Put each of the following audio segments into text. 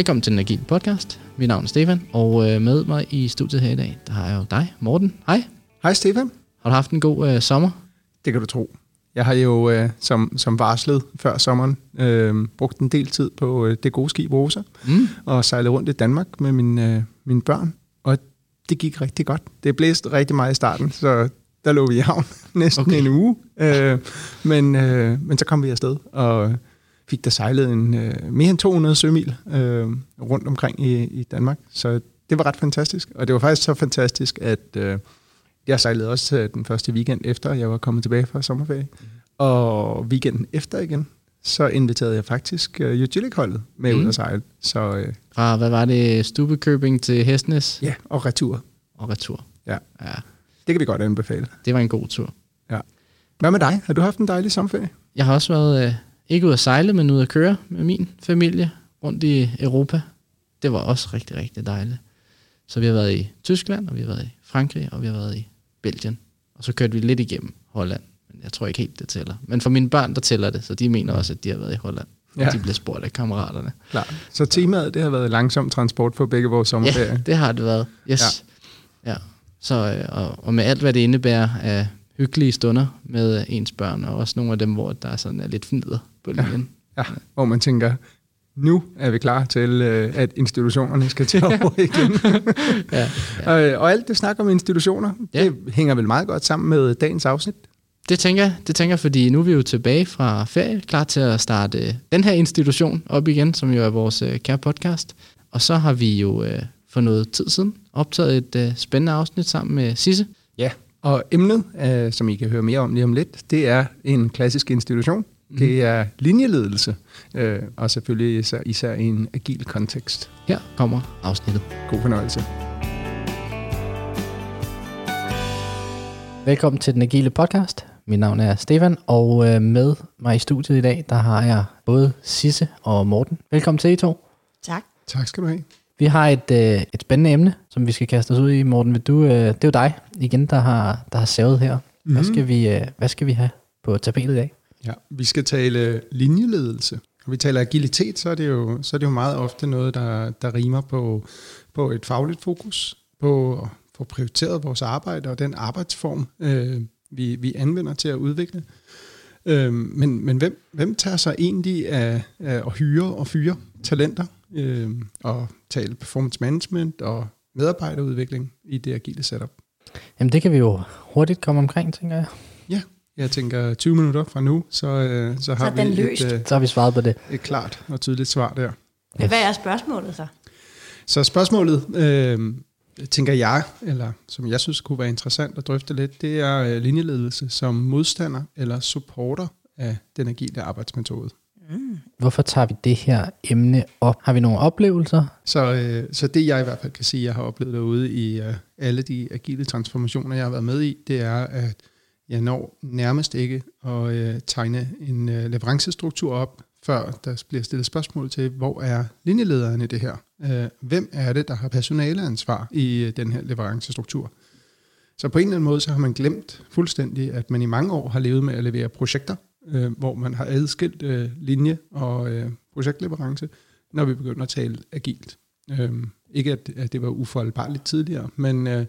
Velkommen til den Agile Podcast. Mit navn er Stefan, og øh, med mig i studiet her i dag, der har jeg jo dig, Morten. Hej. Hej Stefan. Har du haft en god øh, sommer? Det kan du tro. Jeg har jo, øh, som, som varslet før sommeren, øh, brugt en del tid på øh, det gode skib Rosa, Mm. og sejlet rundt i Danmark med min, øh, mine børn, og det gik rigtig godt. Det blæste rigtig meget i starten, så der lå vi i havn næsten Okay. en uge, øh, men, øh, men så kom vi afsted, og fik der sejlet en, øh, mere end 200 sømil øh, rundt omkring i, i Danmark, så det var ret fantastisk, og det var faktisk så fantastisk, at øh, jeg sejlede også øh, den første weekend efter, jeg var kommet tilbage fra sommerferie, og weekenden efter igen, så inviterede jeg faktisk øh, Utilic-holdet med Mm. ud at sejle, så øh, Fra, hvad var det, Stubekøbing til Hestnes ja, og retur. og retur. Ja. ja. Det kan vi godt anbefale. Det var en god tur. Hvad med dig? Har du haft en dejlig sommerferie? Jeg har også været, øh, ikke ude at sejle, men ude at køre med min familie rundt i Europa. Det var også rigtig, rigtig dejligt. Så vi har været i Tyskland, og vi har været i Frankrig, og vi har været i Belgien. Og så kørte vi lidt igennem Holland. Men jeg tror ikke helt, det tæller. Men for mine børn, der tæller det, så de mener også, at de har været i Holland. Ja. De bliver spurgt af kammeraterne. Klar. Så temaet, det har været langsom transport for begge vores sommerferie. Ja, det har det været. Yes. Ja. ja. Så, øh, og, og med alt, hvad det indebærer af hyggelige stunder med ens børn, og også nogle af dem, hvor der er sådan er lidt fnider på linjen. Ja, hvor man tænker, nu er vi klar til, øh, at institutionerne skal til over igen. Ja. ja. og, og alt det snak om institutioner, Ja. ja. det hænger vel meget godt sammen med dagens afsnit. Det tænker jeg, det tænker jeg, fordi nu er vi jo tilbage fra ferie, klar til at starte øh, den her institution op igen, som jo er vores øh, kære podcast. Og så har vi jo øh, for noget tid siden optaget et øh, spændende afsnit sammen med Sisse. Ja. Og emnet, øh, som I kan høre mere om lige om lidt, det er en klassisk institution. Det er linjeledelse, øh, og selvfølgelig især, især i en agil kontekst. Her kommer afsnittet. God fornøjelse. Velkommen til den agile podcast. Mit navn er Stefan, og øh, med mig i studiet i dag, der har jeg både Sisse og Morten. Velkommen til I to. Tak. Tak skal du have. Vi har et, øh, et spændende emne, som vi skal kaste os ud i. Morten, vil du, øh, det er jo dig igen, der har, der har savet her. Mm. Hvad, Mhm. skal vi, øh, hvad skal vi have på tapetet i dag? Ja, vi skal tale linjeledelse. Når vi taler agilitet, så er det jo, så er det jo meget ofte noget, der, der rimer på, på et fagligt fokus, på at få prioriteret vores arbejde og den arbejdsform, øh, vi, vi anvender til at udvikle. Øh, men men hvem, hvem tager sig egentlig af, af at hyre og fyre talenter øh, og tale performance management og medarbejderudvikling i det agile setup? Jamen det kan vi jo hurtigt komme omkring, tænker jeg. Jeg tænker 20 minutter fra nu, så, øh, så har er den vi løst. et, øh, Så har vi svaret på det. et klart og tydeligt svar der. Yes. Hvad er spørgsmålet så? Så spørgsmålet, øh, tænker jeg, eller som jeg synes kunne være interessant at drøfte lidt, det er øh, linjeledelse som modstander eller supporter af den agile arbejdsmetode. Hvorfor tager vi det her emne op? Har vi nogle oplevelser? Så, øh, så det jeg i hvert fald kan sige, jeg har oplevet derude i øh, alle de agile transformationer, jeg har været med i, det er, at jeg når nærmest ikke at øh, tegne en øh, leverancestruktur op, før der bliver stillet spørgsmål til, hvor er linjelederen i det her? Øh, hvem er det, der har personaleansvar i øh, den her leverancestruktur? Så på en eller anden måde, så har man glemt fuldstændig, at man i mange år har levet med at levere projekter, øh, hvor man har adskilt øh, linje og øh, projektleverance, når vi begynder at tale agilt. Øh, ikke at, at det var ufoldbarligt tidligere, men, øh,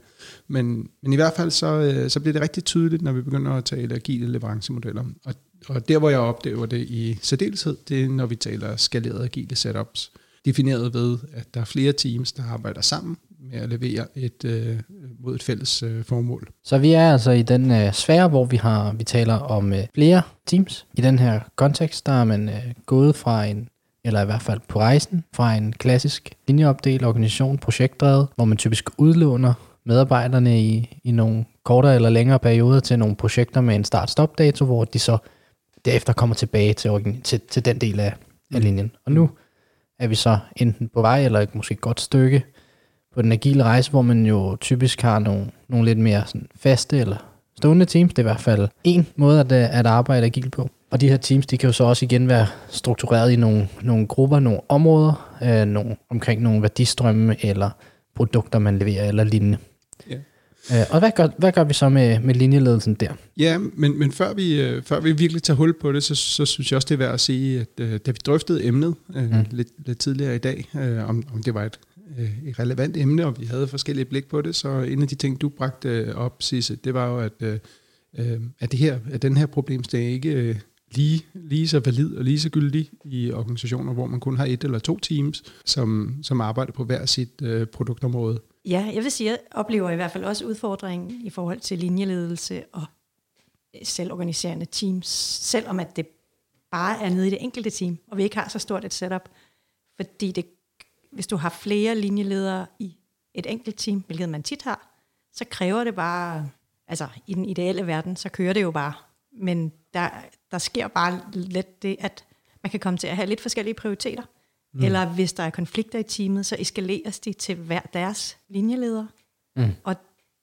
men, men i hvert fald så, øh, så bliver det rigtig tydeligt, når vi begynder at tale agile leverancemodeller. Og, og der, hvor jeg oplever det i særdeleshed, det er, når vi taler skalerede agile setups. Defineret ved, at der er flere teams, der arbejder sammen med at levere et, øh, mod et fælles øh, formål. Så vi er altså i den øh, sfære, hvor vi har vi taler om øh, flere teams. I den her kontekst, der er man øh, gået fra en, eller i hvert fald på rejsen, fra en klassisk linjeopdelt organisation, projektdrevet, hvor man typisk udlåner medarbejderne i, i nogle kortere eller længere perioder til nogle projekter med en start-stop-dato, hvor de så derefter kommer tilbage til, til, til den del af, af linjen. Og nu er vi så enten på vej, eller et måske et godt stykke på den agile rejse, hvor man jo typisk har nogle, nogle lidt mere sådan faste eller stående teams. Det er i hvert fald en måde at, at arbejde agilt på. Og de her teams, de kan jo så også igen være struktureret i nogle, nogle grupper, nogle områder, øh, nogle, omkring nogle værdistrømme eller produkter, man leverer eller lignende. Ja. Øh, og hvad gør, hvad gør vi så med, med linjeledelsen der? Ja, men, men før, vi, øh, før vi virkelig tager hul på det, så, så synes jeg også, det er værd at sige, at øh, da vi drøftede emnet øh, mm. lidt, lidt tidligere i dag, øh, om, om det var et, øh, et relevant emne, og vi havde forskellige blik på det, så en af de ting, du bragte øh, op, Sisse, det var jo, at, øh, øh at, det her, at den her problemstilling ikke lige, lige så valid og lige så gyldig i organisationer, hvor man kun har et eller to teams, som, som arbejder på hver sit øh, produktområde. Ja, jeg vil sige, at jeg oplever i hvert fald også udfordringen i forhold til linjeledelse og øh, selvorganiserende teams, selvom at det bare er nede i det enkelte team, og vi ikke har så stort et setup. Fordi det, hvis du har flere linjeledere i et enkelt team, hvilket man tit har, så kræver det bare, altså i den ideelle verden, så kører det jo bare. Men der, der sker bare lidt det, at man kan komme til at have lidt forskellige prioriteter. Mm. Eller hvis der er konflikter i teamet, så eskaleres de til hver deres linjeleder. Mm. Og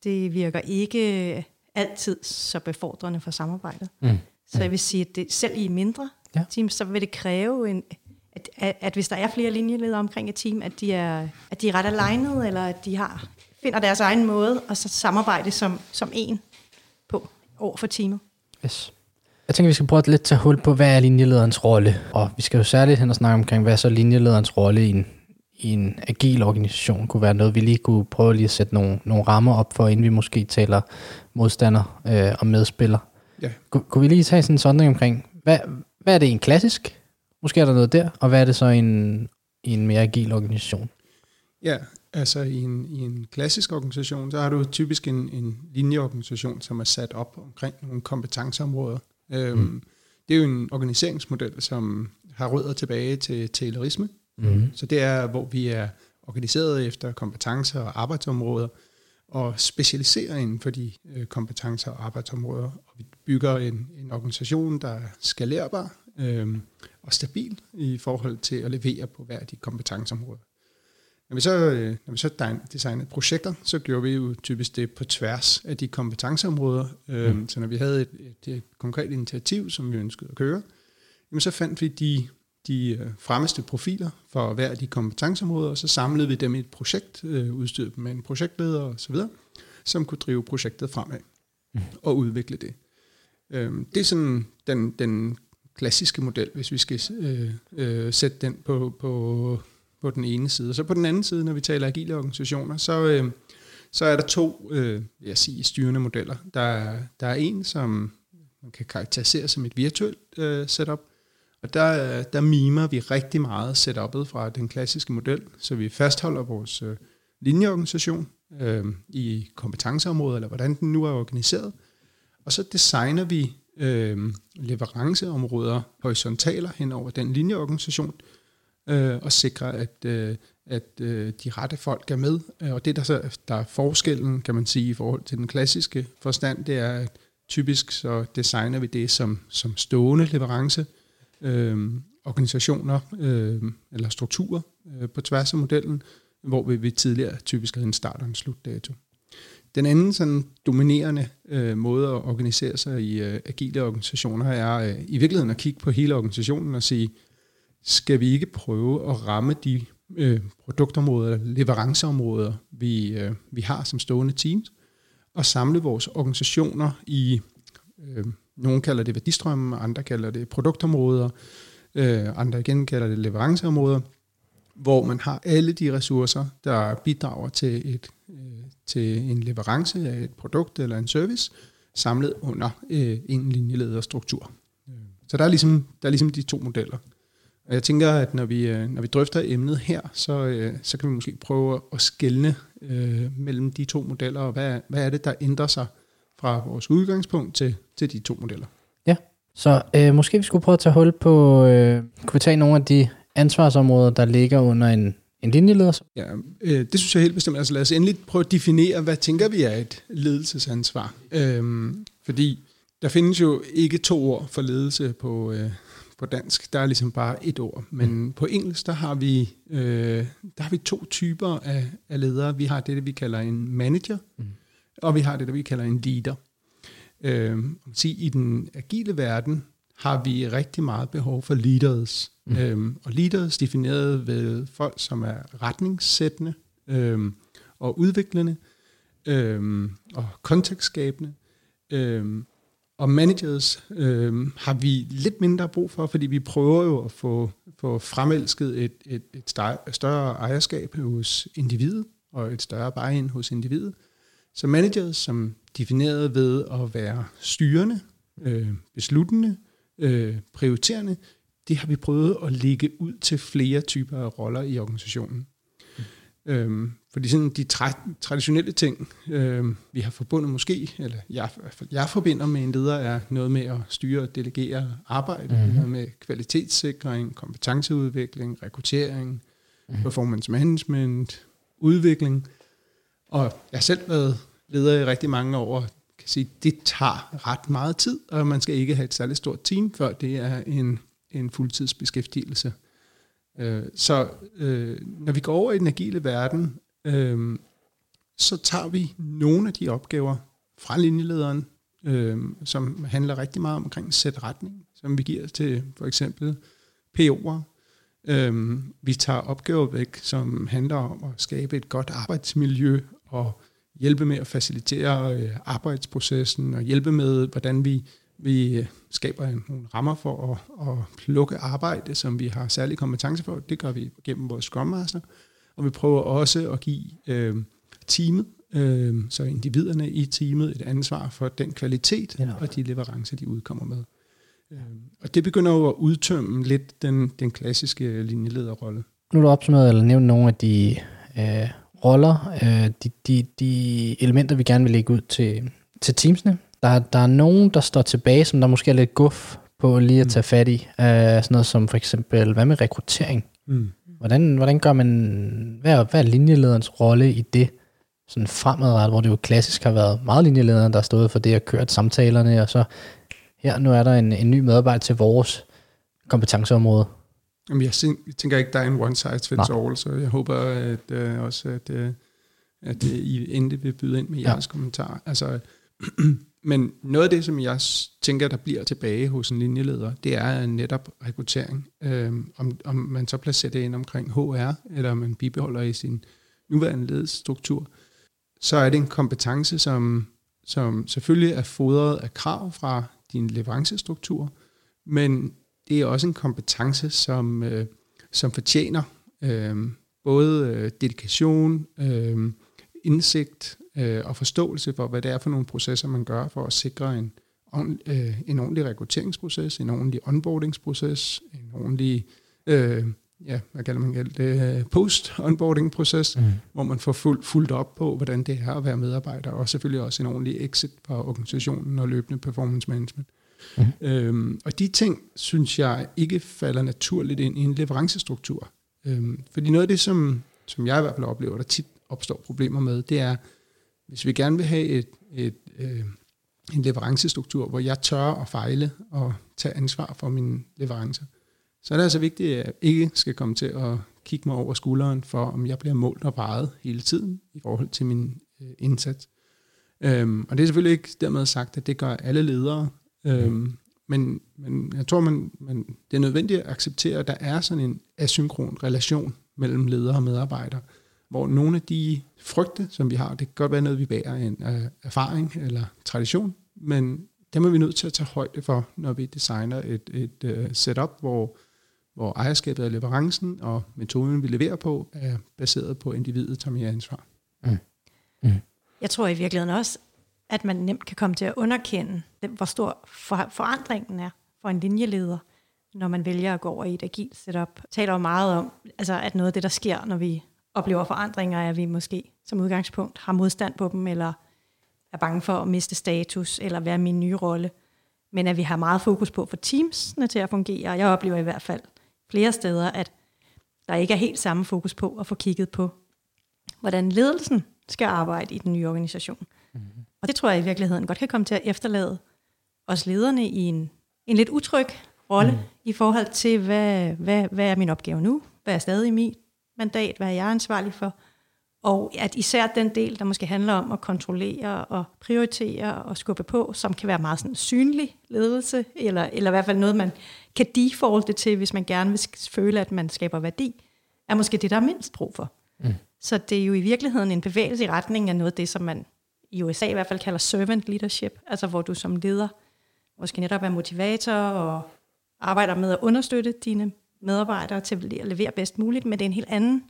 det virker ikke altid så befordrende for samarbejdet. Mm. Så jeg vil sige, at det, selv i mindre ja. teams, så vil det kræve, en, at, at, at hvis der er flere linjeledere omkring et team, at de er, at de er ret alignet, eller at de har finder deres egen måde, og så samarbejde som, som en på over for teamet. Yes. Jeg tænker, vi skal prøve at lidt tage hul på, hvad er linjelederens rolle? Og vi skal jo særligt hen og snakke omkring, hvad så linjelederens rolle i en, i en agil organisation? Kunne være noget, vi lige kunne prøve lige at sætte nogle, nogle rammer op for, inden vi måske taler modstander øh, og medspiller. Ja. Kun, kunne vi lige tage sådan en sondring omkring, hvad, hvad er det en klassisk? Måske er der noget der, og hvad er det så en, en mere agil organisation? Ja, altså i en, i en klassisk organisation, så har du typisk en, en linjeorganisation, som er sat op omkring nogle kompetenceområder. Øhm, mm. Det er jo en organiseringsmodel, som har rødder tilbage til taylorisme. Mm. Så det er, hvor vi er organiseret efter kompetencer og arbejdsområder, og specialiserer inden for de øh, kompetencer og arbejdsområder. Og vi bygger en, en organisation, der er skalerbar øh, og stabil i forhold til at levere på hver af de kompetenceområder. Når vi så, øh, når vi så designede projekter, så gjorde vi jo typisk det på tværs af de kompetenceområder. Øh, mm. Så når vi havde et, et, et konkret initiativ, som vi ønskede at køre, jamen så fandt vi de, de øh, fremmeste profiler for hver af de kompetenceområder, og så samlede vi dem i et projekt, udstyret dem med en projektleder osv., som kunne drive projektet fremad mm. og udvikle det. Det er sådan den, den klassiske model, hvis vi skal øh, øh, sætte den på, på på den ene side. Så på den anden side, når vi taler agile organisationer, så, øh, så er der to øh, jeg sige, styrende modeller. Der er, der er en, som man kan karakterisere som et virtuelt øh, setup, og der, der mimer vi rigtig meget setup'et fra den klassiske model, så vi fastholder vores øh, linjeorganisation øh, i kompetenceområdet, eller hvordan den nu er organiseret, og så designer vi øh, leveranceområder horisontaler hen over den linjeorganisation, øh, øh, og sikre, at, øh, at øh, de rette folk er med. Øh, og det, der, så, der er forskellen, kan man sige, i forhold til den klassiske forstand, det er, at typisk så designer vi det som, som stående leverance, øh, organisationer øh, eller strukturer øh, på tværs af modellen, hvor vi, vi tidligere typisk havde en start og en slutdato. Den anden sådan dominerende øh, måde at organisere sig i øh, agile organisationer er øh, i virkeligheden at kigge på hele organisationen og sige, skal vi ikke prøve at ramme de øh, produktområder, leveranceområder, vi, øh, vi har som stående teams, og samle vores organisationer i, øh, nogen kalder det værdistrømme, andre kalder det produktområder, øh, andre igen kalder det leveranceområder, hvor man har alle de ressourcer, der bidrager til, et, øh, til en leverance af et produkt eller en service, samlet under øh, en linjelederstruktur. Så der er, ligesom, der er ligesom de to modeller. Og jeg tænker, at når vi, øh, når vi drøfter emnet her, så, øh, så kan vi måske prøve at skelne øh, mellem de to modeller, og hvad, hvad er det, der ændrer sig fra vores udgangspunkt til, til de to modeller. Ja, så øh, måske vi skulle prøve at tage hul på, øh, kunne vi tage nogle af de ansvarsområder, der ligger under en, en linjeleder? Ja, øh, det synes jeg helt bestemt. Altså lad os endelig prøve at definere, hvad tænker vi er et ledelsesansvar? Øh, fordi der findes jo ikke to ord for ledelse på, øh, på dansk, der er ligesom bare et ord. Men mm. på engelsk, der har vi, øh, der har vi to typer af, af ledere. Vi har det, vi kalder en manager, mm. og vi har det, vi kalder en leader. Øh, sige, I den agile verden har vi rigtig meget behov for leaders. Mm. Øh, og leaders defineret ved folk, som er retningssættende øh, og udviklende, øhm, og kontekstskabende. Øhm, og managers øhm, har vi lidt mindre brug for, fordi vi prøver jo at få, få fremelsket et, et, et større ejerskab hos individet, og et større buy-in hos individet. Så managers, som defineret ved at være styrende, øh, besluttende, øh, prioriterende, det har vi prøvet at lægge ud til flere typer af roller i organisationen. Mm. Øhm, fordi sådan de tra- traditionelle ting, øhm, vi har forbundet måske, eller jeg, jeg forbinder med en leder, er noget med at styre og delegere arbejde, mm-hmm. noget med kvalitetssikring, kompetenceudvikling, rekruttering, mm-hmm. performance management, udvikling. Og jeg har selv været leder i rigtig mange år, kan sige, det tager ret meget tid, og man skal ikke have et særligt stort team, før det er en, en fuldtidsbeskæftigelse. Øh, så øh, når vi går over i den agile verden, øhm, så tager vi nogle af de opgaver fra linjelederen, øhm, som handler rigtig meget omkring sæt retning, som vi giver til for eksempel PO'er. Øhm, vi tager opgaver væk, som handler om at skabe et godt arbejdsmiljø og hjælpe med at facilitere øh, arbejdsprocessen og hjælpe med, hvordan vi, vi øh, skaber nogle rammer for at, at plukke arbejde, som vi har særlig kompetence for. Det gør vi gennem vores Scrum Master. Og vi prøver også at give øh, teamet, øh, så individerne i teamet, et ansvar for den kvalitet ja. og de leverancer, de udkommer med. Øh, og det begynder jo at udtømme lidt den, den klassiske linjelederrolle. Nu har du opsummeret eller nævnt nogle af de øh, roller, øh, de, de, de elementer, vi gerne vil lægge ud til, til teamsene. Der, der er nogen, der står tilbage, som der måske er lidt guf på lige at mm. tage fat i. Øh, sådan noget som for eksempel, hvad med rekruttering? Mm. Hvordan, hvordan gør man, hvad er, hvad er linjelederens rolle i det? Sådan fremadrettet, hvor det jo klassisk har været meget linjelederen, der har stået for det at køre samtalerne, og så her, nu er der en, en ny medarbejder til vores kompetenceområde. Jamen, jeg tænker ikke, der er en one size fits all, så jeg håber at, uh, også, at, uh, at uh, I endelig vil byde ind med jeres ja. kommentar. Altså, men noget af det, som jeg tænker, der bliver tilbage hos en linjeleder, det er netop rekruttering. Øhm, om, om man så placerer det ind omkring HR, eller man bibeholder i sin nuværende ledelsesstruktur, så er det en kompetence, som, som selvfølgelig er fodret af krav fra din leverancestruktur, men det er også en kompetence, som, øh, som fortjener øh, både øh, dedikation, øh, indsigt øh, og forståelse for, hvad det er for nogle processer, man gør for at sikre en, øh, en ordentlig rekrutteringsproces, en ordentlig onboardingsproces, en ordentlig øh, ja, hvad kalder man det, post-onboarding-proces, mm. hvor man får fuld, fuldt op på, hvordan det er at være medarbejder, og selvfølgelig også en ordentlig exit på organisationen og løbende performance management. Mm. Øhm, og de ting, synes jeg, ikke falder naturligt ind i en leverancestruktur. Øhm, fordi noget af det, som, som jeg i hvert fald oplever, der tit opstår problemer med, det er, hvis vi gerne vil have et, et, øh, en leverancestruktur, hvor jeg tør at fejle og tage ansvar for mine leverancer, så er det altså vigtigt, at jeg ikke skal komme til at kigge mig over skulderen for, om jeg bliver målt og vejet hele tiden i forhold til min øh, indsats. Øhm, og det er selvfølgelig ikke dermed sagt, at det gør alle ledere, øhm, men, men jeg tror, man, man, det er nødvendigt at acceptere, at der er sådan en asynkron relation mellem ledere og medarbejdere, hvor nogle af de frygte, som vi har, det kan godt være noget, vi bærer en uh, erfaring eller tradition, men dem er vi nødt til at tage højde for, når vi designer et, et uh, setup, hvor, hvor ejerskabet af leverancen og metoden, vi leverer på, er baseret på individet, tager mere ansvar. Mm. Mm. Jeg tror i virkeligheden også, at man nemt kan komme til at underkende, hvor stor for, forandringen er for en linjeleder, når man vælger at gå over i et agilt setup. Jeg taler jo meget om, altså, at noget af det, der sker, når vi oplever forandringer, er, at vi måske som udgangspunkt har modstand på dem, eller er bange for at miste status, eller være min nye rolle. Men at vi har meget fokus på at få teamsene til at fungere. Jeg oplever i hvert fald flere steder, at der ikke er helt samme fokus på at få kigget på, hvordan ledelsen skal arbejde i den nye organisation. Mm-hmm. Og det tror jeg i virkeligheden godt kan komme til at efterlade os lederne i en, en lidt utryg rolle mm. i forhold til, hvad, hvad, hvad er min opgave nu? Hvad er stadig mit mandat? Hvad er jeg ansvarlig for? Og at især den del, der måske handler om at kontrollere og prioritere og skubbe på, som kan være meget sådan synlig ledelse, eller, eller i hvert fald noget, man kan defaulte til, hvis man gerne vil føle, at man skaber værdi, er måske det, der er mindst brug for. Mm. Så det er jo i virkeligheden en bevægelse i retning af noget af det, som man i USA i hvert fald kalder servant leadership, altså hvor du som leder måske netop er motivator og arbejder med at understøtte dine medarbejdere til at levere bedst muligt, men det er en helt anden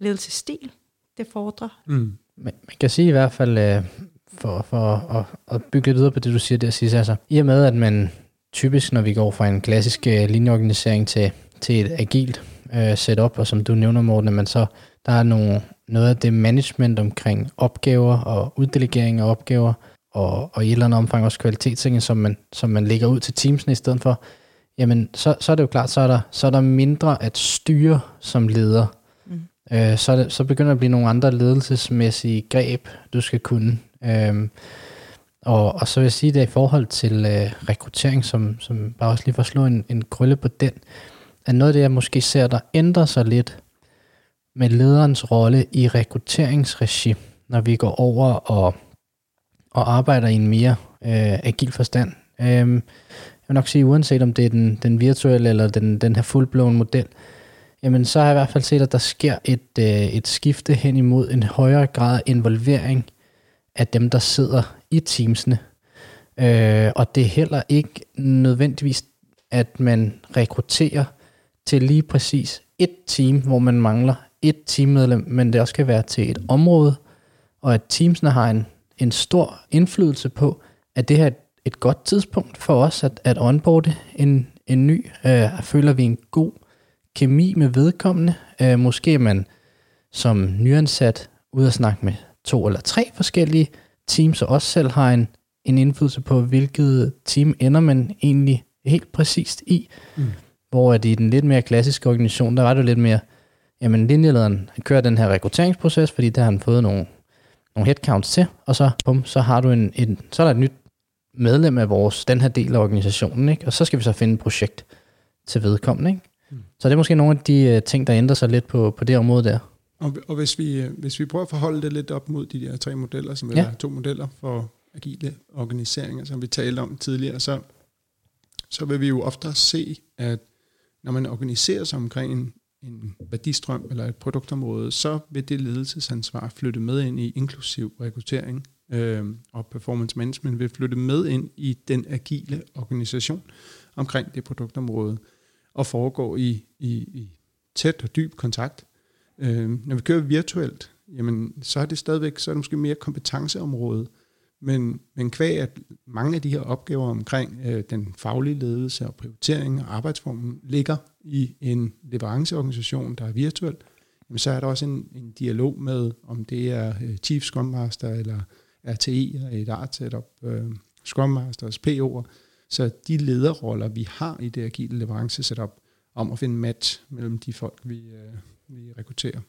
ledelsesstil, det fordrer. Mm. Man, man kan sige i hvert fald, øh, for, for at, at bygge lidt videre på det, du siger der, Sis, altså, i og med, at man typisk, når vi går fra en klassisk øh, linjeorganisering til, til et agilt øh, setup, og som du nævner, Morten, men så der er nogle, noget af det management omkring opgaver og uddelegering af opgaver, og, og i et eller andet omfang også kvalitetssikring, som man, som man lægger ud til teamsene i stedet for, jamen så, så er det jo klart, så er, der, så er der mindre at styre som leder. Mm. Øh, så, det, så begynder der at blive nogle andre ledelsesmæssige greb, du skal kunne. Øh, og, og så vil jeg sige det i forhold til øh, rekruttering, som, som bare også lige får slå en, en krølle på den, at noget af det, jeg måske ser, der ændrer sig lidt med lederens rolle i rekrutteringsregi, når vi går over og, og arbejder i en mere øh, agil forstand. Øh, jeg vil nok sige, uanset om det er den, den virtuelle eller den, den her fullblown model, jamen så har jeg i hvert fald set, at der sker et, øh, et skifte hen imod en højere grad af involvering af dem, der sidder i teamsene. Øh, og det er heller ikke nødvendigvis, at man rekrutterer til lige præcis et team, hvor man mangler et teammedlem, men det også kan være til et område, og at teamsene har en, en stor indflydelse på, at det her er et godt tidspunkt for os at, at onboarde en, en ny. Øh, føler vi en god kemi med vedkommende. Øh, måske er man som nyansat ude at snakke med to eller tre forskellige teams, og også selv har en, en indflydelse på, hvilket team ender man egentlig helt præcist i. Mm. Hvor at i den lidt mere klassiske organisation, der var det lidt mere, jamen linjelederen kører den her rekrutteringsproces, fordi der har han fået nogle, nogle headcounts til, og så, bum, så har du en, en, så er der et nyt medlem af vores, den her del af organisationen, ikke? og så skal vi så finde et projekt til vedkommende. Ikke? Mm. Så det er måske nogle af de uh, ting, der ændrer sig lidt på, på det område der. Og, og hvis, vi, øh, hvis vi prøver at forholde det lidt op mod de der tre modeller, som ja. er to modeller for agile organiseringer, som vi talte om tidligere, så, så vil vi jo ofte se, at når man organiserer sig omkring en, en værdistrøm eller et produktområde, så vil det ledelsesansvar flytte med ind i inklusiv rekruttering, øh, og performance management vil flytte med ind i den agile organisation omkring det produktområde, og foregå i, i, i tæt og dyb kontakt. Øh, når vi kører virtuelt, jamen, så er det stadigvæk så er det måske mere kompetenceområde, men, men kvæg at mange af de her opgaver omkring øh, den faglige ledelse og prioritering og arbejdsformen ligger i en leveranceorganisation, der er virtuel, jamen, så er der også en, en dialog med, om det er øh, Chief Scrum Master eller RTE eller et art setup, øh, Scrum Masters, PO'er. Så de lederroller, vi har i det agile leverance setup, om at finde match mellem de folk, vi, øh, vi rekrutterer.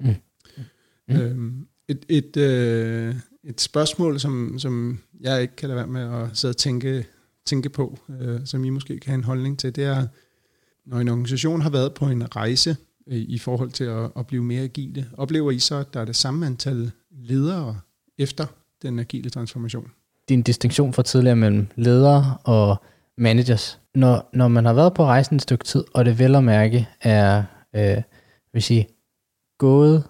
Mm. Mm. Øhm, et, et, øh, et spørgsmål, som, som jeg ikke kan lade være med at sidde og tænke, tænke på, øh, som I måske kan have en holdning til, det er, når en organisation har været på en rejse øh, i forhold til at, at blive mere agile, oplever I så, at der er det samme antal ledere efter den agile transformation? Din distinktion fra tidligere mellem ledere og managers. Når, når man har været på rejsen et stykke tid, og det vel at mærke er, øh, vil sige, gået,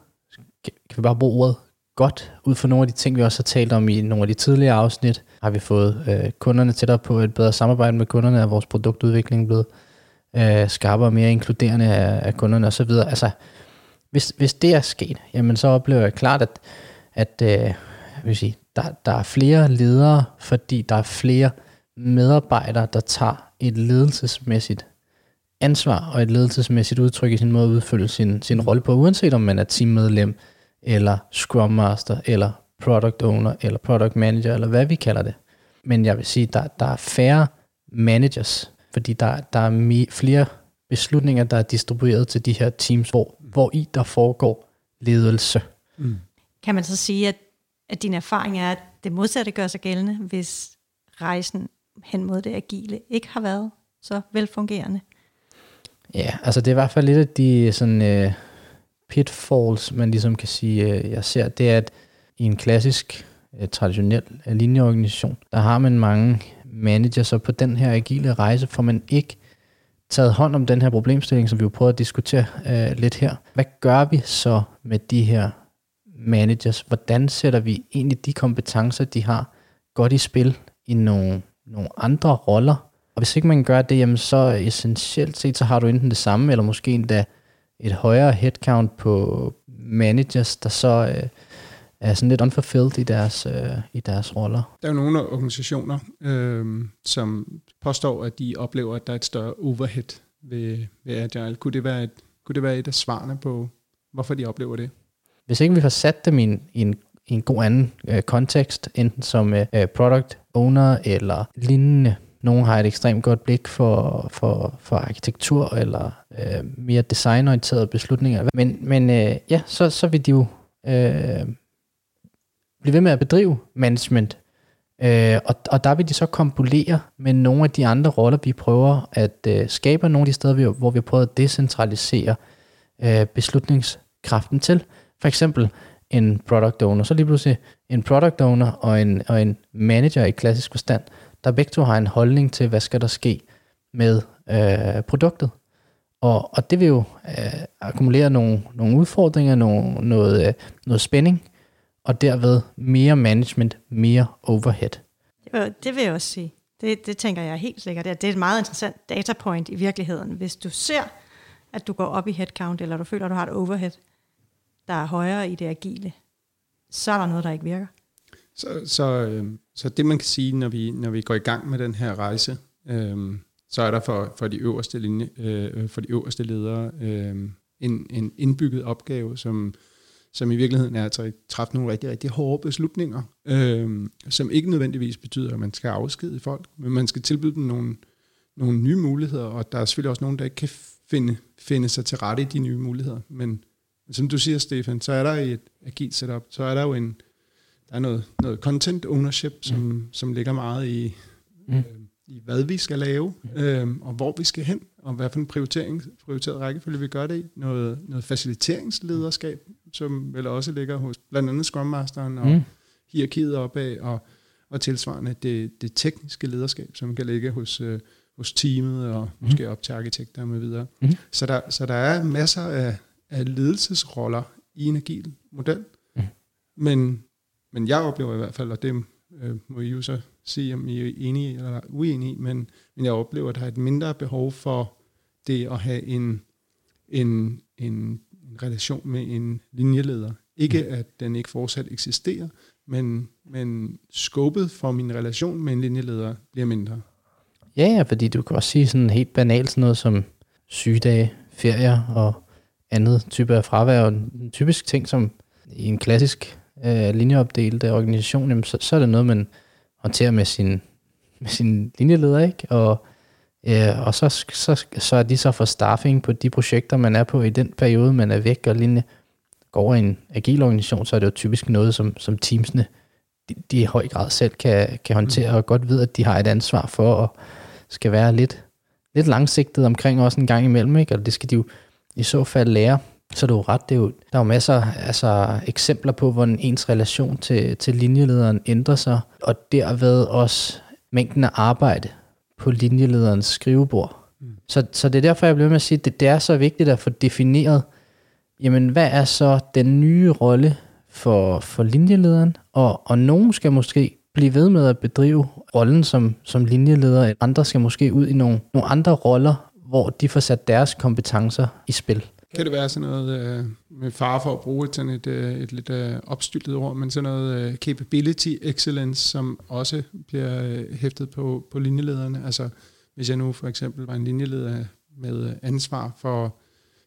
kan vi bare bruge ordet, godt ud fra nogle af de ting, vi også har talt om i nogle af de tidligere afsnit. Har vi fået øh, kunderne tættere på et bedre samarbejde med kunderne, er vores produktudvikling blevet øh, skarpere og mere inkluderende af, af kunderne osv. Altså, hvis, hvis det er sket, jamen så oplever jeg klart, at, at øh, vil sige, der, der er flere ledere, fordi der er flere medarbejdere, der tager et ledelsesmæssigt ansvar og et ledelsesmæssigt udtryk i sin måde at udfylde sin, sin rolle på, uanset om man er teammedlem, eller Scrum Master, eller Product Owner, eller Product Manager, eller hvad vi kalder det. Men jeg vil sige, der, der er færre managers, fordi der, der er mi, flere beslutninger, der er distribueret til de her teams, hvor, hvor i der foregår ledelse. Mm. Kan man så sige, at, at din erfaring er, at det modsatte gør sig gældende, hvis rejsen hen mod det agile ikke har været så velfungerende? Ja, altså det er i hvert fald lidt af de sådan, uh, pitfalls, man ligesom kan sige, uh, jeg ser, det er, at i en klassisk, uh, traditionel uh, linjeorganisation, der har man mange managers, og på den her agile rejse får man ikke taget hånd om den her problemstilling, som vi jo prøver at diskutere øh, lidt her. Hvad gør vi så med de her managers? Hvordan sætter vi egentlig de kompetencer, de har, godt i spil i nogle, nogle andre roller? Og hvis ikke man gør det, jamen så essentielt set, så har du enten det samme, eller måske endda et højere headcount på managers, der så øh, er sådan lidt unfulfilled i deres, øh, i deres roller. Der er jo nogle organisationer, øh, som påstår, at de oplever, at der er et større overhead ved, ved Agile. Kunne det, være et, kunne det være et af svarene på, hvorfor de oplever det? Hvis ikke vi har sat dem i en, i en, i en god anden øh, kontekst, enten som øh, øh product owner eller lignende, nogle har et ekstremt godt blik for, for, for arkitektur eller øh, mere designorienterede beslutninger. Men, men øh, ja, så, så vil de jo øh, blive ved med at bedrive management. Øh, og, og der vil de så kompolere med nogle af de andre roller, vi prøver at øh, skabe, nogle af de steder, hvor vi har prøvet at decentralisere øh, beslutningskraften til. For eksempel en product owner. Så lige pludselig en product owner og en, og en manager i klassisk forstand, der begge to har en holdning til, hvad skal der ske med øh, produktet. Og, og det vil jo øh, akkumulere nogle, nogle udfordringer, nogle, noget, øh, noget spænding, og derved mere management, mere overhead. Det vil jeg også sige. Det, det tænker jeg helt sikkert. Det er et meget interessant data point i virkeligheden. Hvis du ser, at du går op i headcount, eller du føler, at du har et overhead, der er højere i det agile, så er der noget, der ikke virker. Så, så, øh, så det man kan sige, når vi, når vi går i gang med den her rejse, øh, så er der for, for, de, øverste linje, øh, for de øverste ledere øh, en, en indbygget opgave, som, som i virkeligheden er at træffe nogle rigtig, rigtig hårde beslutninger, øh, som ikke nødvendigvis betyder, at man skal afskedige folk, men man skal tilbyde dem nogle, nogle nye muligheder, og der er selvfølgelig også nogen, der ikke kan finde, finde sig til rette i de nye muligheder. Men som du siger, Stefan, så er der i et agilt setup, så er der jo en, der er noget, noget content ownership, som, mm. som ligger meget i, mm. øh, i, hvad vi skal lave, mm. øh, og hvor vi skal hen, og hvad for en prioritering, prioriteret rækkefølge vi gør det i. Noget, noget faciliteringslederskab, som vel også ligger hos blandt andet Scrum Masteren og mm. hierarkiet opad, og, og tilsvarende det, det tekniske lederskab, som kan ligge hos, øh, hos teamet og mm. måske op til arkitekter med videre. Mm. Så, der, så der er masser af, af ledelsesroller i en agil model, mm. men men jeg oplever i hvert fald, og det øh, må I jo så sige, om I er enige eller uenige, men, men jeg oplever, at der er et mindre behov for det at have en, en, en, en relation med en linjeleder. Ikke mm. at den ikke fortsat eksisterer, men, men skåbet for min relation med en linjeleder bliver mindre. Ja, ja, fordi du kan også sige sådan helt banalt sådan noget som sygedage, ferier og andet type af fravær. En typisk ting, som i en klassisk øh, linjeopdelte organisation, jamen, så, så er det noget, man håndterer med sin, med sin linjeleder, ikke? Og, øh, og så, så, så er de så for staffing på de projekter, man er på i den periode, man er væk, og linje går over i en agil organisation, så er det jo typisk noget, som, som teamsene de, de i høj grad selv kan, kan håndtere, og godt ved, at de har et ansvar for, og skal være lidt, lidt langsigtet omkring også en gang imellem, ikke? og det skal de jo i så fald lære. Så du er ret, det er jo, der er jo masser altså, eksempler på, hvordan ens relation til, til linjelederen ændrer sig, og derved også mængden af arbejde på linjelederens skrivebord. Mm. Så, så det er derfor, jeg bliver med at sige, at det, det er så vigtigt at få defineret, jamen hvad er så den nye rolle for, for linjelederen, og, og nogen skal måske blive ved med at bedrive rollen som, som linjeleder, andre skal måske ud i nogle, nogle andre roller, hvor de får sat deres kompetencer i spil. Kan det være sådan noget, øh, med far for at bruge et, sådan et, øh, et lidt øh, opstyltet ord, men sådan noget øh, capability excellence, som også bliver øh, hæftet på, på linjelederne? Altså hvis jeg nu for eksempel var en linjeleder med ansvar for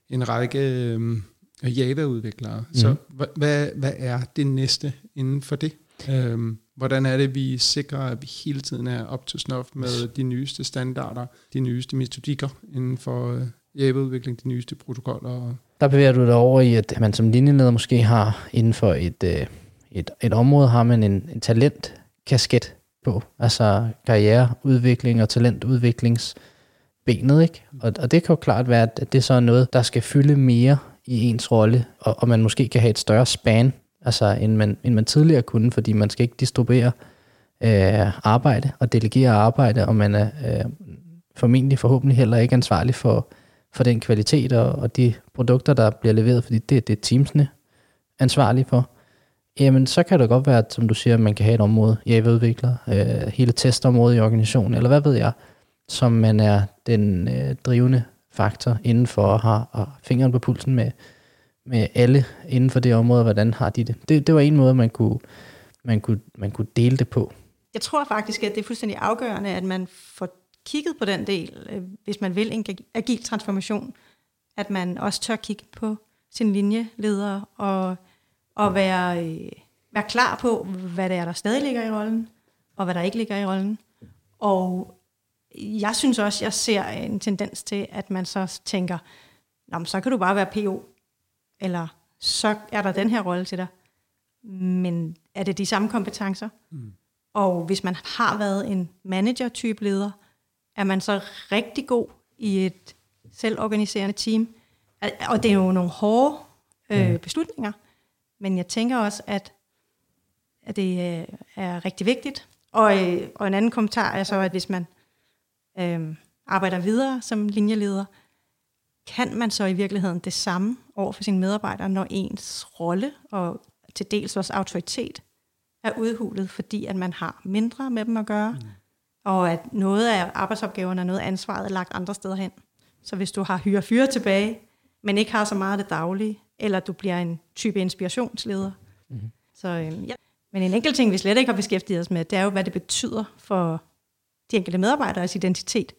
en række øh, Java-udviklere, mm. så mhm. hvad, hvad er det næste inden for det? Øh, hvordan er det, vi sikrer, at vi hele tiden er op til snuff med de nyeste standarder, de nyeste metodikker inden for øh, Java-udvikling, de nyeste protokoller. Der bevæger du dig over i, at man som linjeleder måske har inden for et, øh, et, et område, har man en, en talentkasket på, altså karriereudvikling og talentudviklingsbenet, ikke? Og, og det kan jo klart være, at det så er noget, der skal fylde mere i ens rolle, og, og man måske kan have et større span, altså end man, end man tidligere kunne, fordi man skal ikke distribuere øh, arbejde og delegere arbejde, og man er øh, formentlig forhåbentlig heller ikke ansvarlig for, for den kvalitet og, og de produkter, der bliver leveret, fordi det, det er teamsene ansvarlige for. Jamen, så kan det godt være, at, som du siger, man kan have et område, jeg udvikler, øh, hele testområdet i organisationen, eller hvad ved jeg, som man er den øh, drivende faktor inden for at have og fingeren på pulsen med, med alle inden for det område, hvordan har de det. Det, det var en måde, man kunne, man, kunne, man kunne dele det på. Jeg tror faktisk, at det er fuldstændig afgørende, at man får kigget på den del, øh, hvis man vil en agil transformation, at man også tør kigge på sin linjeleder og, og være, øh, være klar på, hvad det er, der stadig ligger i rollen, og hvad der ikke ligger i rollen. Og jeg synes også, jeg ser en tendens til, at man så tænker, Nå, så kan du bare være PO, eller så er der den her rolle til dig. Men er det de samme kompetencer? Mm. Og hvis man har været en manager-type leder, er man så rigtig god i et selvorganiserende team. Og det er jo nogle hårde øh, beslutninger, men jeg tænker også, at, at det øh, er rigtig vigtigt. Og, øh, og en anden kommentar er så, at hvis man øh, arbejder videre som linjeleder, kan man så i virkeligheden det samme over for sine medarbejdere, når ens rolle og til dels også autoritet er udhulet, fordi at man har mindre med dem at gøre, mm. og at noget af arbejdsopgaverne og noget af ansvaret er lagt andre steder hen. Så hvis du har hyre fyre tilbage, men ikke har så meget af det daglige, eller du bliver en type inspirationsleder. Mm. Så øh, ja. Men en enkelt ting, vi slet ikke har beskæftiget os med, det er jo, hvad det betyder for de enkelte medarbejderes identitet.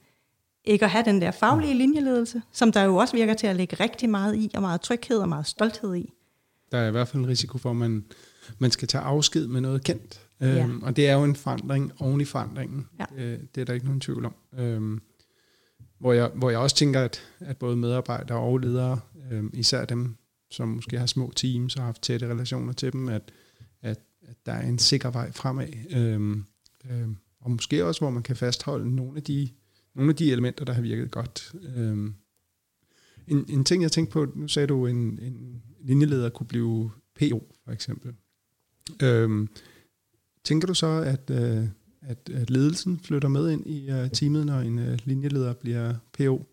Ikke at have den der faglige linjeledelse, som der jo også virker til at lægge rigtig meget i, og meget tryghed og meget stolthed i. Der er i hvert fald en risiko for, at man, man skal tage afsked med noget kendt. Ja. Øhm, og det er jo en forandring oven i forandringen. Ja. Det, det er der ikke nogen tvivl om. Øhm, hvor, jeg, hvor jeg også tænker, at, at både medarbejdere og ledere, øhm, især dem, som måske har små teams og har haft tætte relationer til dem, at, at, at der er en sikker vej fremad. Øhm, øhm, og måske også, hvor man kan fastholde nogle af de, nogle af de elementer, der har virket godt. Øhm, en, en ting, jeg tænkte på, nu sagde du, en, en linjeleder kunne blive PO, for eksempel. Øhm, tænker du så, at, øh, at, at ledelsen flytter med ind i uh, teamet, når en uh, linjeleder bliver PO?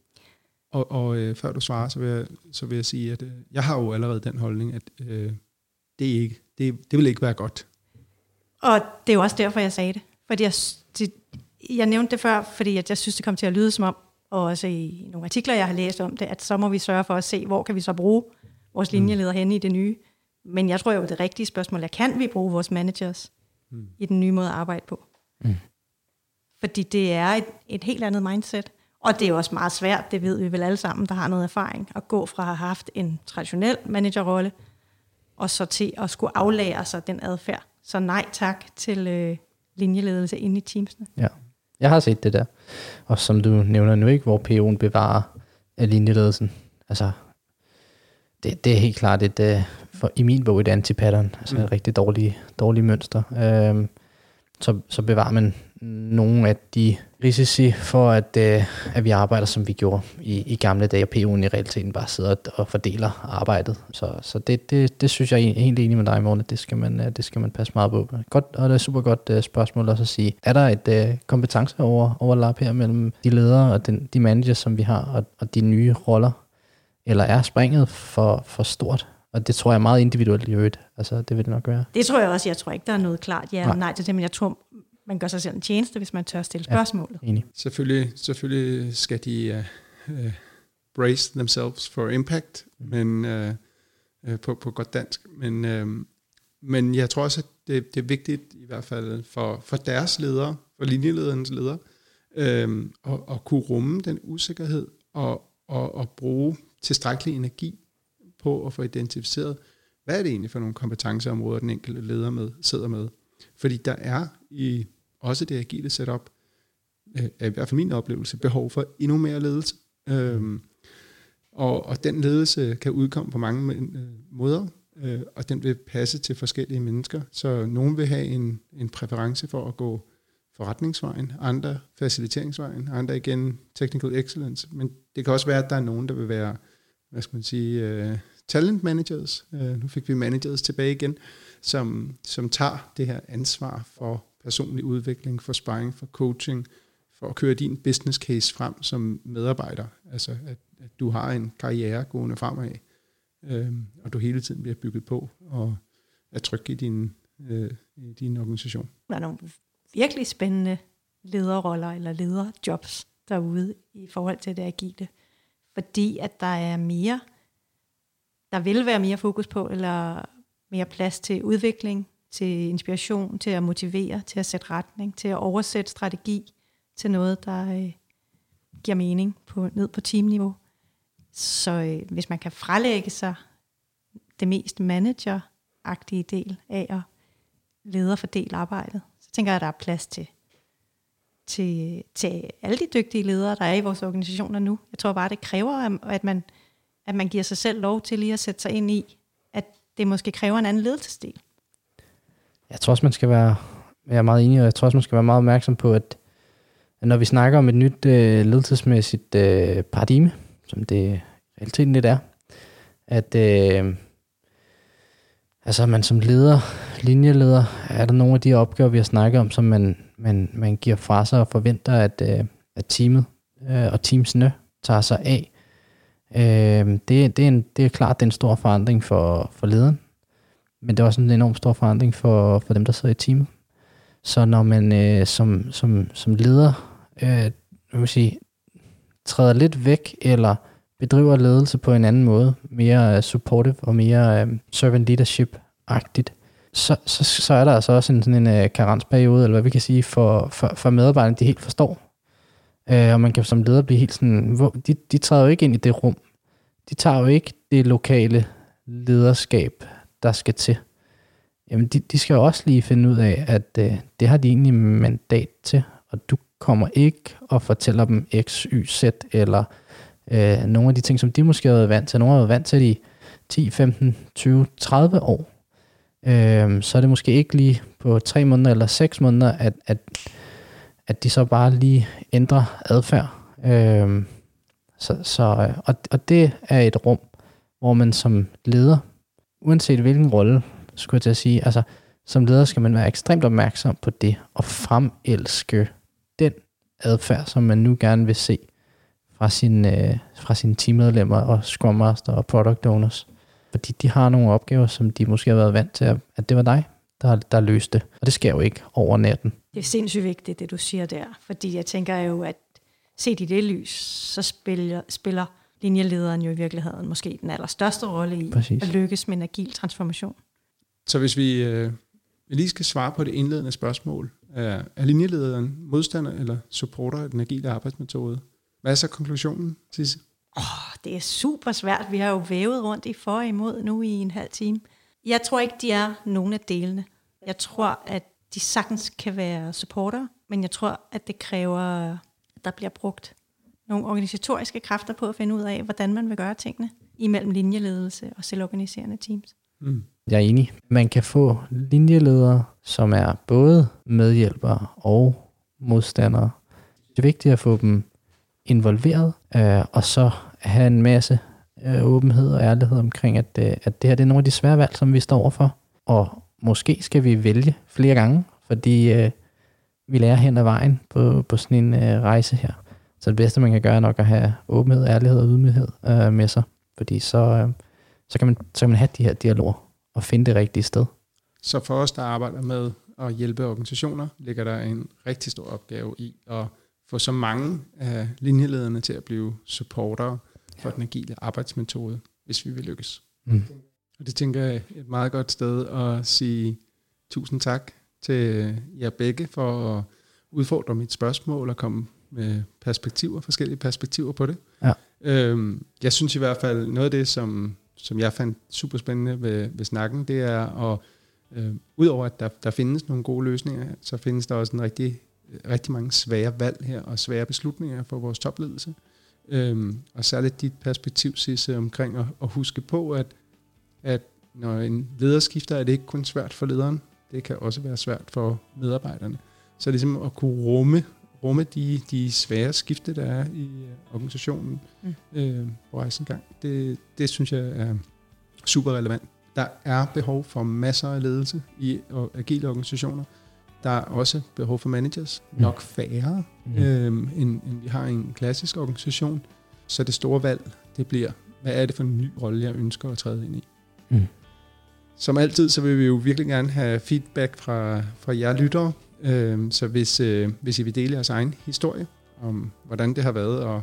Og, og øh, før du svarer, så vil, jeg, så vil jeg sige, at øh, jeg har jo allerede den holdning, at øh, det, ikke, det, det vil ikke være godt. Og det er jo også derfor, jeg sagde det. Fordi jeg, jeg nævnte det før, fordi at jeg synes, det kom til at lyde som om, og også i nogle artikler, jeg har læst om det, at så må vi sørge for at se, hvor kan vi så bruge vores mm. linjeleder hen i det nye. Men jeg tror jo, det rigtige spørgsmål er, kan vi bruge vores managers mm. i den nye måde at arbejde på? Mm. Fordi det er et, et helt andet mindset. Og det er jo også meget svært, det ved vi vel alle sammen, der har noget erfaring, at gå fra at have haft en traditionel managerrolle, og så til at skulle aflære sig den adfærd. Så nej tak til øh, linjeledelse inde i teamsene. Ja, jeg har set det der. Og som du nævner nu ikke, hvor PO'en bevarer af linjeledelsen. Altså, det, det er helt klart et, uh, for, i min bog et antipattern, altså mm. et rigtig dårligt dårlig mønster. Uh, så, så bevarer man nogle af de risici for, at, øh, at vi arbejder, som vi gjorde i, i gamle dage, og PU'en i realiteten bare sidder og fordeler arbejdet. Så, så det, det, det synes jeg er helt enig med dig, Morne. Det skal man, øh, det skal man passe meget på. Godt, og det er super godt uh, spørgsmål også at sige. Er der et uh, kompetence over, overlap her mellem de ledere og den, de managers, som vi har, og, og de nye roller? Eller er springet for, for stort? Og det tror jeg er meget individuelt i øvrigt. Altså, det vil det nok være. Det tror jeg også. Jeg tror ikke, der er noget klart ja nej. nej til det, men jeg tror, man gør sig selv en tjeneste, hvis man tør stille spørgsmålet. Ja, enig. Selvfølgelig, selvfølgelig skal de uh, uh, brace themselves for impact, mm. men uh, uh, på, på godt dansk. Men, uh, men jeg tror også, at det, det er vigtigt, i hvert fald for, for deres ledere, for linjelederens ledere, uh, at, at kunne rumme den usikkerhed og, og, og bruge tilstrækkelig energi på at få identificeret, hvad er det egentlig for nogle kompetenceområder, den enkelte leder med, sidder med. Fordi der er i også det agile setup, øh, er i hvert fald min oplevelse, behov for endnu mere ledelse. Øhm, og, og den ledelse kan udkomme på mange øh, måder, øh, og den vil passe til forskellige mennesker. Så nogen vil have en, en præference for at gå forretningsvejen, andre faciliteringsvejen, andre igen technical excellence. Men det kan også være, at der er nogen, der vil være, hvad skal man sige, uh, talent managers. Uh, nu fik vi managers tilbage igen, som, som tager det her ansvar for personlig udvikling, for sparring, for coaching, for at køre din business case frem som medarbejder. Altså, at, at du har en karriere gående fremad, øh, og du hele tiden bliver bygget på og er tryg i din, øh, i din organisation. Der er nogle virkelig spændende lederroller eller lederjobs derude i forhold til det agile. Fordi at der er mere, der vil være mere fokus på, eller mere plads til udvikling, til inspiration, til at motivere, til at sætte retning, til at oversætte strategi til noget, der øh, giver mening på, ned på teamniveau. Så øh, hvis man kan frelægge sig det mest manageragtige del af at lede og fordele arbejdet, så tænker jeg, at der er plads til, til, til alle de dygtige ledere, der er i vores organisationer nu. Jeg tror bare, det kræver, at man, at man giver sig selv lov til lige at sætte sig ind i, at det måske kræver en anden ledelsesdel. Jeg tror også, man skal være, jeg er meget enig, og jeg tror også, man skal være meget opmærksom på, at, at når vi snakker om et nyt øh, ledelsesmæssigt øh, paradigme, som det realiteten lidt er, at øh, altså man som leder, linjeleder, er der nogle af de opgaver, vi har snakket om, som man, man, man giver fra sig og forventer, at, øh, at teamet øh, og teamsene tager sig af. Øh, det, det, er en, det er klart, det er en stor forandring for, for lederen, men det er også en enorm stor forandring for, for dem, der sidder i teamet. Så når man øh, som, som, som leder øh, vil sige, træder lidt væk, eller bedriver ledelse på en anden måde, mere øh, supportive og mere øh, servant leadership-agtigt, så, så, så er der altså også en sådan en øh, karensperiode, eller hvad vi kan sige, for, for, for medarbejderne, de helt forstår. Øh, og man kan som leder blive helt sådan, hvor, de, de træder jo ikke ind i det rum. De tager jo ikke det lokale lederskab, der skal til. Jamen, de, de skal jo også lige finde ud af, at øh, det har de egentlig mandat til, og du kommer ikke og fortæller dem X, Y, Z, eller øh, nogle af de ting, som de måske har været vant til. Nogle har været vant til i 10, 15, 20, 30 år. Øh, så er det måske ikke lige på 3 måneder eller 6 måneder, at, at, at de så bare lige ændrer adfærd. Øh, så, så, øh, og, og det er et rum, hvor man som leder, uanset hvilken rolle, skulle jeg til at sige, altså som leder skal man være ekstremt opmærksom på det, og fremelske den adfærd, som man nu gerne vil se fra, sin, øh, fra sine teammedlemmer og Scrum Master og Product Owners. Fordi de har nogle opgaver, som de måske har været vant til, at, at det var dig, der, der løste det. Og det sker jo ikke over natten. Det er sindssygt vigtigt, det du siger der. Fordi jeg tænker jo, at set i det lys, så spiller, spiller linjelederen jo i virkeligheden måske den allerstørste rolle i Præcis. at lykkes med en agil transformation. Så hvis vi øh, lige skal svare på det indledende spørgsmål, er, er linjelederen modstander eller supporter af den agile arbejdsmetode? Hvad er så konklusionen, Sisse? Oh, det er super svært. Vi har jo vævet rundt i for og imod nu i en halv time. Jeg tror ikke, de er nogen af delene. Jeg tror, at de sagtens kan være supporter, men jeg tror, at det kræver, at der bliver brugt nogle organisatoriske kræfter på at finde ud af, hvordan man vil gøre tingene imellem linjeledelse og selvorganiserende teams. Mm. Jeg er enig. Man kan få linjeledere, som er både medhjælpere og modstandere. Det er vigtigt at få dem involveret, øh, og så have en masse øh, åbenhed og ærlighed omkring, at, øh, at det her det er nogle af de svære valg, som vi står overfor. Og måske skal vi vælge flere gange, fordi øh, vi lærer hen ad vejen på, på sådan en øh, rejse her. Så det bedste, man kan gøre, er nok at have åbenhed, ærlighed og ydmyghed øh, med sig. Fordi så, øh, så, kan man, så kan man have de her dialoger og finde det rigtige sted. Så for os, der arbejder med at hjælpe organisationer, ligger der en rigtig stor opgave i at få så mange af linjelederne til at blive supportere for ja. den agile arbejdsmetode, hvis vi vil lykkes. Mm. Og det tænker jeg er et meget godt sted at sige tusind tak til jer begge for at udfordre mit spørgsmål og komme med perspektiver, forskellige perspektiver på det. Ja. Øhm, jeg synes i hvert fald, noget af det, som, som jeg fandt super spændende ved, ved snakken, det er at, øh, udover at der, der findes nogle gode løsninger, så findes der også en rigtig rigtig mange svære valg her, og svære beslutninger for vores topledelse. Øhm, og særligt dit perspektiv, Sisse, omkring at, at huske på, at, at når en leder skifter, er det ikke kun svært for lederen, det kan også være svært for medarbejderne. Så ligesom at kunne rumme, rumme de, de svære skifte, der er i uh, organisationen mm. øh, på rejsen gang, det, det synes jeg er super relevant. Der er behov for masser af ledelse i agile organisationer, Der er også behov for managers, Mm. nok færre, Mm. øhm, end, end vi har i en klassisk organisation. Så det store valg, det bliver, hvad er det for en ny rolle, jeg ønsker at træde ind i? Mm. Som altid, så vil vi jo virkelig gerne have feedback fra, fra jer lyttere. Øh, så hvis, øh, hvis I vil dele jeres egen historie om, hvordan det har været at,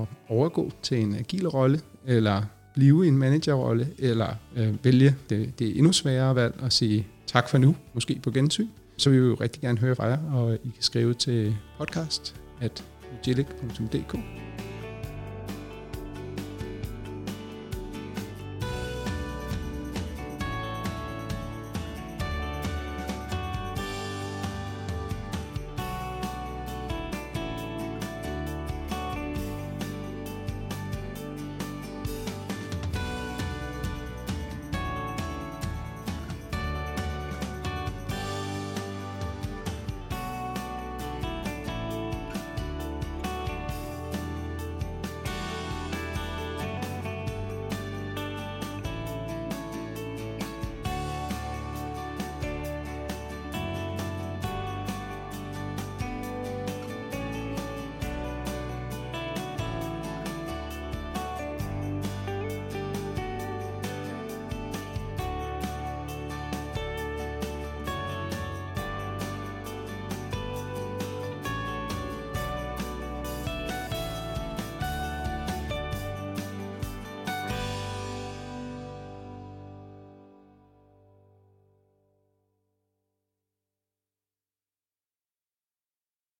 at overgå til en agil rolle, eller blive i en managerrolle, eller øh, vælge det, det endnu sværere valg og sige tak for nu, måske på gensyn, så vil vi jo rigtig gerne høre fra jer, og I kan skrive til podcast at